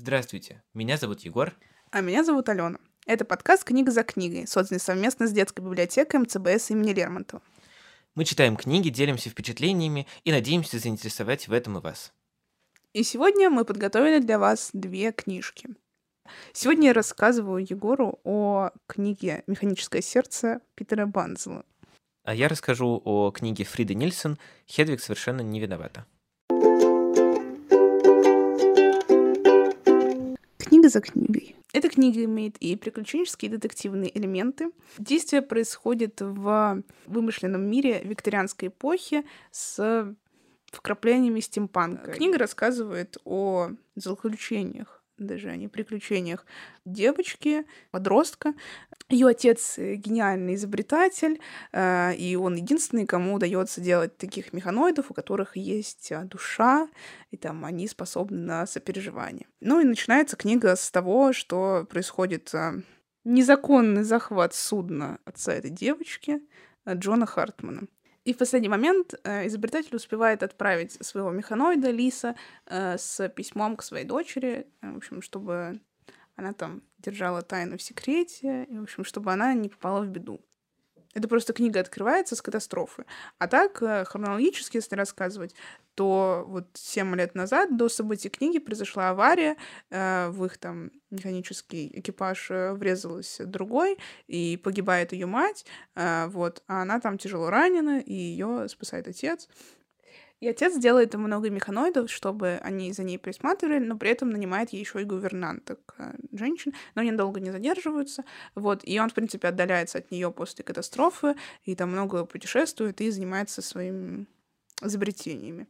Здравствуйте, меня зовут Егор. А меня зовут Алена. Это подкаст «Книга за книгой», созданный совместно с детской библиотекой МЦБС имени Лермонтова. Мы читаем книги, делимся впечатлениями и надеемся заинтересовать в этом и вас. И сегодня мы подготовили для вас две книжки. Сегодня я рассказываю Егору о книге «Механическое сердце» Питера Банзела. А я расскажу о книге Фриды Нильсон «Хедвиг совершенно не виновата». Книга за книгой. Эта книга имеет и приключенческие, и детективные элементы. Действие происходит в вымышленном мире викторианской эпохи с вкраплениями стимпанка. Книга рассказывает о злоключениях даже не приключениях девочки, подростка. Ее отец гениальный изобретатель, э, и он единственный, кому удается делать таких механоидов, у которых есть э, душа, и там они способны на сопереживание. Ну и начинается книга с того, что происходит э, незаконный захват судна отца этой девочки, Джона Хартмана. И в последний момент э, изобретатель успевает отправить своего механоида Лиса э, с письмом к своей дочери, э, в общем, чтобы она там держала тайну в секрете, и, в общем, чтобы она не попала в беду. Это просто книга открывается с катастрофы. А так, э, хронологически, если рассказывать, то вот 7 лет назад, до событий книги, произошла авария, э, в их там механический экипаж э, врезалась другой, и погибает ее мать, вот, а она там тяжело ранена, и ее спасает отец. И отец делает много механоидов, чтобы они за ней присматривали, но при этом нанимает ей еще и гувернанток э, женщин, но они долго не задерживаются. Вот, и он, в принципе, отдаляется от нее после катастрофы, и там много путешествует и занимается своими изобретениями.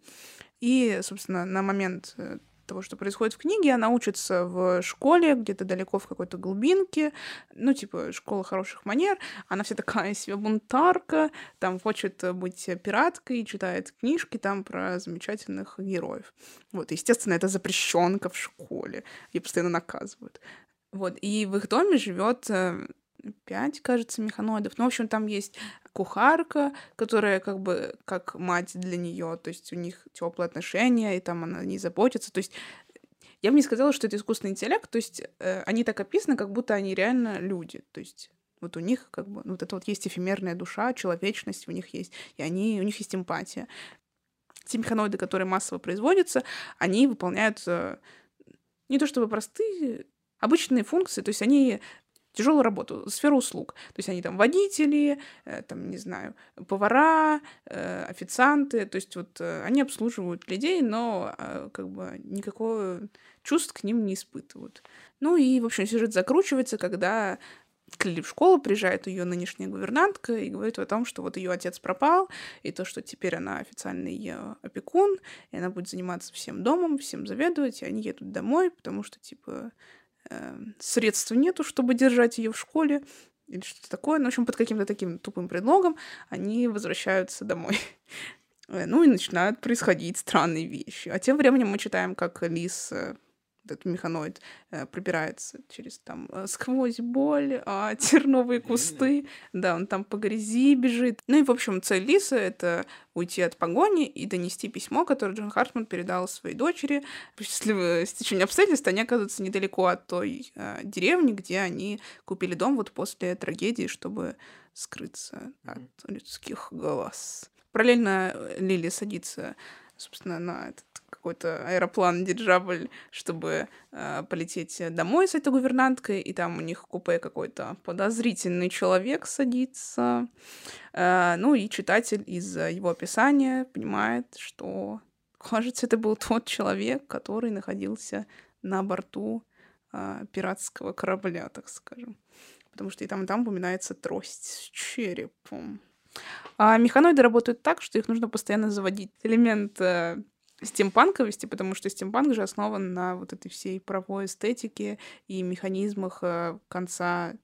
И, собственно, на момент э, того, что происходит в книге. Она учится в школе, где-то далеко в какой-то глубинке, ну, типа, школа хороших манер. Она вся такая себе бунтарка, там хочет быть пираткой, читает книжки там про замечательных героев. Вот, естественно, это запрещенка в школе. Ее постоянно наказывают. Вот, и в их доме живет э, пять, кажется, механоидов. Ну, в общем, там есть кухарка, которая как бы как мать для нее, то есть у них теплые отношения, и там она не заботится. То есть я бы не сказала, что это искусственный интеллект, то есть э, они так описаны, как будто они реально люди. То есть вот у них как бы ну, вот это вот есть эфемерная душа, человечность у них есть, и они, у них есть эмпатия. Те механоиды, которые массово производятся, они выполняют э, не то чтобы простые, обычные функции, то есть они тяжелую работу, сферу услуг. То есть они там водители, э, там, не знаю, повара, э, официанты, то есть вот э, они обслуживают людей, но как бы никакого чувств к ним не испытывают. Ну и, в общем, сюжет закручивается, когда к Лили в школу приезжает ее нынешняя гувернантка и говорит о том, что вот ее отец пропал, и то, что теперь она официальный ее опекун, и она будет заниматься всем домом, всем заведовать, и они едут домой, потому что, типа, э, средств нету, чтобы держать ее в школе или что-то такое. Ну, в общем, под каким-то таким тупым предлогом они возвращаются домой. Э, ну и начинают происходить странные вещи. А тем временем мы читаем, как Лис э, этот механоид э, пробирается через там э, сквозь боль, а, терновые кусты, да, он там по грязи бежит. Ну и, в общем, цель Лиса — это уйти от погони и донести письмо, которое Джон Хартман передал своей дочери. По счастливому стечению обстоятельств они оказываются недалеко от той э, деревни, где они купили дом вот после трагедии, чтобы скрыться от людских глаз. Параллельно Лили садится собственно, на этот какой-то аэроплан, диджабль, чтобы э, полететь домой с этой гувернанткой, и там у них купе какой-то подозрительный человек садится. Э, ну и читатель из его описания понимает, что, кажется, это был тот человек, который находился на борту э, пиратского корабля, так скажем. Потому что и там, и там упоминается трость с черепом. А механоиды работают так, что их нужно постоянно заводить. Элемент э, стимпанковости, потому что стимпанк же основан на вот этой всей правовой эстетике и механизмах э, конца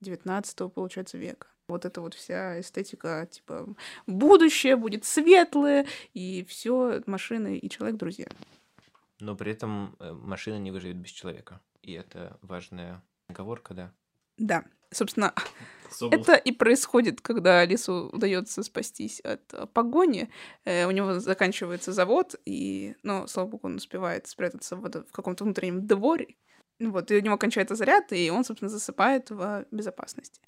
19 получается, века. Вот эта вот вся эстетика, типа, будущее будет светлое, и все машины и человек друзья. Но при этом э, машина не выживет без человека. И это важная оговорка, да? Да. Собственно, Это и происходит, когда Алису удается спастись от э, погони. Э, у него заканчивается завод, и, ну, слава богу, он успевает спрятаться в, каком-то внутреннем дворе. Вот, и у него кончается заряд, и он, собственно, засыпает в безопасности.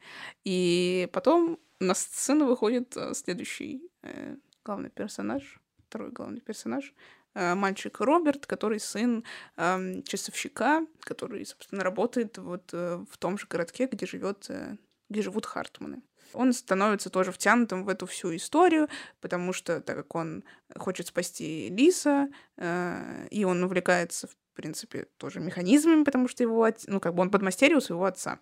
И потом на сцену выходит э, следующий э, главный персонаж, второй главный персонаж, э, мальчик Роберт, который сын э, часовщика, который, собственно, работает вот э, в том же городке, где живет, э, где живут Хартманы. Он становится тоже втянутым в эту всю историю, потому что, так как он хочет спасти Лиса, э, и он увлекается, в принципе, тоже механизмами, потому что его, ну, как бы он подмастерье у своего отца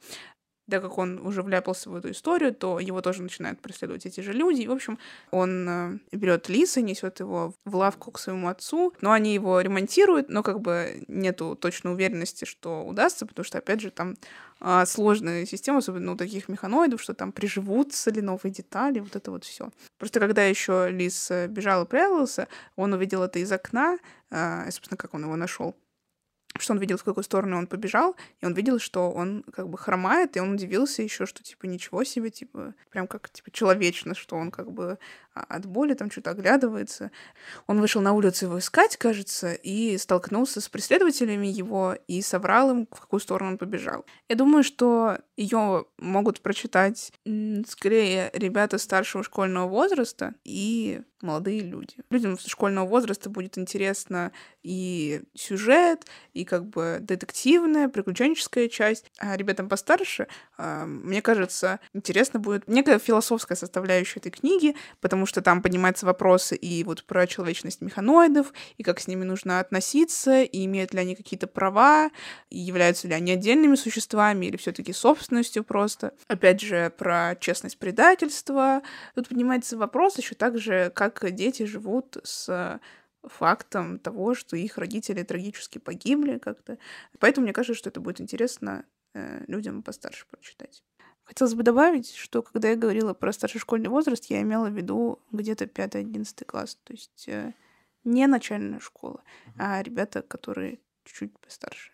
так как он уже вляпался в эту историю, то его тоже начинают преследовать эти же люди. И, в общем, он э, берет лиса, несет его в лавку к своему отцу, но они его ремонтируют, но как бы нету точной уверенности, что удастся, потому что, опять же, там э, сложная система, особенно у таких механоидов, что там приживутся ли новые детали, вот это вот все. Просто когда еще лис э, бежал и прятался, он увидел это из окна, э, собственно, как он его нашел что он видел, в какую сторону он побежал, и он видел, что он как бы хромает, и он удивился еще, что типа ничего себе, типа прям как типа человечно, что он как бы а, от боли там что-то оглядывается. Он вышел на улицу его искать, кажется, и столкнулся с преследователями его и соврал им, в какую сторону он побежал. Я думаю, что ее могут прочитать скорее ребята старшего школьного возраста и молодые люди. Людям школьного возраста будет интересно и сюжет, и как бы детективная, приключенческая часть. А ребятам постарше, мне кажется, интересно будет некая философская составляющая этой книги, потому что там поднимаются вопросы и вот про человечность механоидов, и как с ними нужно относиться, и имеют ли они какие-то права, и являются ли они отдельными существами или все таки собственностью просто. Опять же, про честность предательства. Тут поднимается вопрос еще также, как дети живут с фактом того, что их родители трагически погибли как-то. Поэтому мне кажется, что это будет интересно э, людям постарше прочитать. Хотелось бы добавить, что когда я говорила про старший школьный возраст, я имела в виду где-то 5-11 класс, то есть э, не начальная школа, а ребята, которые чуть-чуть постарше.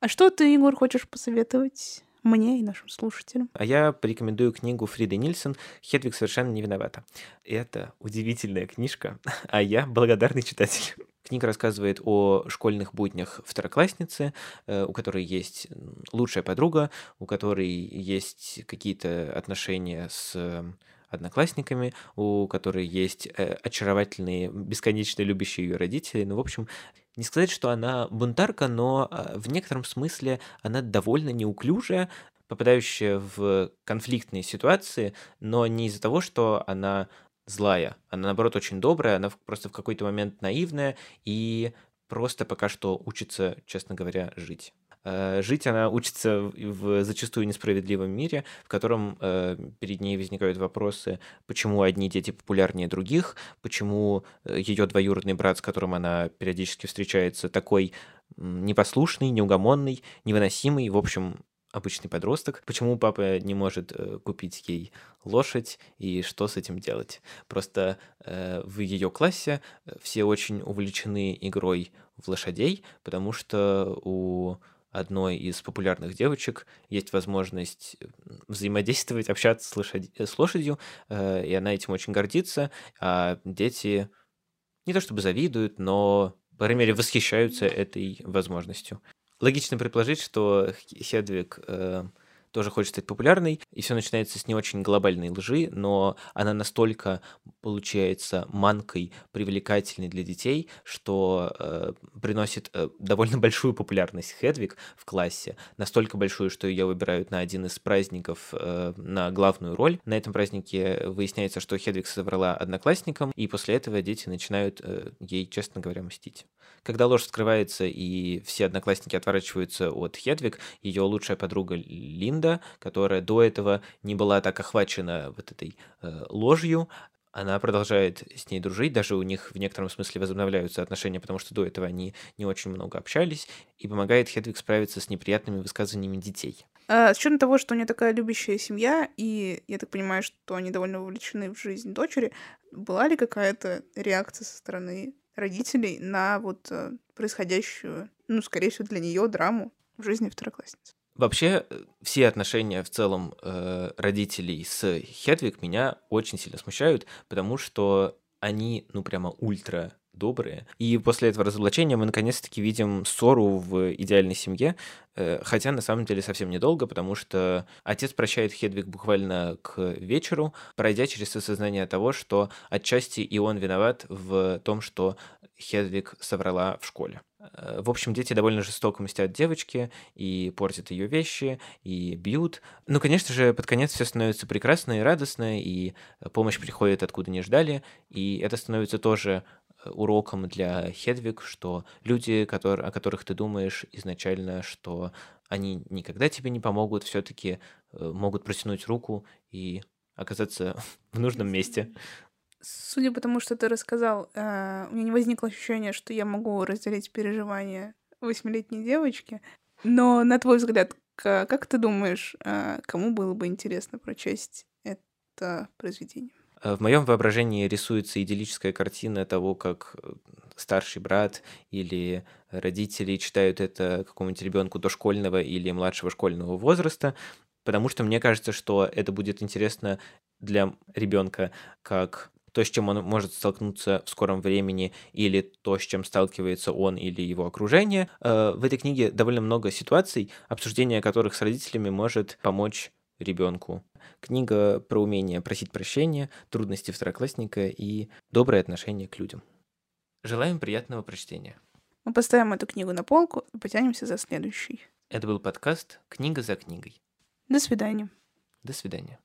А что ты, Егор, хочешь посоветовать мне и нашим слушателям. А я порекомендую книгу Фриды Нильсон «Хедвиг совершенно не виновата». Это удивительная книжка, а я благодарный читатель. Книга рассказывает о школьных буднях второклассницы, э, у которой есть лучшая подруга, у которой есть какие-то отношения с одноклассниками, у которой есть э, очаровательные, бесконечно любящие ее родители. Ну, в общем, не сказать, что она бунтарка, но а, в некотором смысле она довольно неуклюжая, попадающая в конфликтные ситуации, но не из-за того, что она злая. Она, наоборот, очень добрая, она просто в какой-то момент наивная и просто пока что учится, честно говоря, жить. Э, жить она учится в зачастую несправедливом мире, в котором э, перед ней возникают вопросы, почему одни дети популярнее других, почему э, ее двоюродный брат, с которым она периодически встречается, такой непослушный, неугомонный, невыносимый, в общем, обычный подросток, почему папа не может купить ей лошадь и что с этим делать. Просто в ее классе все очень увлечены игрой в лошадей, потому что у одной из популярных девочек есть возможность взаимодействовать, общаться с, лошадь... с лошадью, э, и она этим очень гордится, а дети не то чтобы завидуют, но, по крайней мере, восхищаются этой возможностью. Логично предположить, что Хедвиг э, тоже хочет стать популярной, и все начинается с не очень глобальной лжи, но она настолько получается манкой, привлекательной для детей, что э, приносит э, довольно большую популярность Хедвиг в классе, настолько большую, что ее выбирают на один из праздников э, на главную роль. На этом празднике выясняется, что Хедвиг соврала одноклассникам, и после этого дети начинают э, ей, честно говоря, мстить. Когда ложь скрывается и все одноклассники отворачиваются от Хедвиг, ее лучшая подруга Линда, которая до этого не была так охвачена вот этой э, ложью, она продолжает с ней дружить, даже у них в некотором смысле возобновляются отношения, потому что до этого они не очень много общались, и помогает Хедвиг справиться с неприятными высказываниями детей. А, с учетом того, что у нее такая любящая семья, и я так понимаю, что они довольно вовлечены в жизнь дочери, была ли какая-то реакция со стороны родителей на вот э, происходящую, ну, скорее всего, для нее драму в жизни второклассницы. Вообще, э, все отношения в целом э, родителей с Хедвиг меня очень сильно смущают, потому что они, ну, прямо ультра добрые. И после этого разоблачения мы наконец-таки видим ссору в идеальной семье, э, хотя на самом деле совсем недолго, потому что отец прощает Хедвиг буквально к вечеру, пройдя через осознание того, что отчасти и он виноват в том, что Хедвиг соврала в школе. Э, в общем, дети довольно жестоко мстят девочке и портят ее вещи, и бьют. Ну, конечно же, под конец все становится прекрасно и радостно, и помощь приходит откуда не ждали, и это становится тоже э, уроком для Хедвиг, что люди, о которых ты думаешь изначально, что они никогда тебе не помогут, все-таки э, могут протянуть руку и оказаться в нужном месте. Судя по тому, что ты рассказал, э, у меня не возникло ощущения, что я могу разделить переживания восьмилетней девочки. Но, на твой взгляд, как ты думаешь, э, кому было бы интересно прочесть это произведение? Э, в моем воображении рисуется идиллическая картина того, как старший брат или родители читают это какому-нибудь ребенку дошкольного или младшего школьного возраста, потому что мне кажется, что это будет интересно для ребенка как то, с чем он может столкнуться в скором времени, или то, с чем сталкивается он или его окружение. Э, в этой книге довольно много ситуаций, обсуждение которых с родителями может помочь ребенку. Книга про умение просить прощения, трудности второклассника и доброе отношение к людям. Желаем приятного прочтения. Мы поставим эту книгу на полку и потянемся за следующей. Это был подкаст «Книга за книгой». До свидания. До свидания.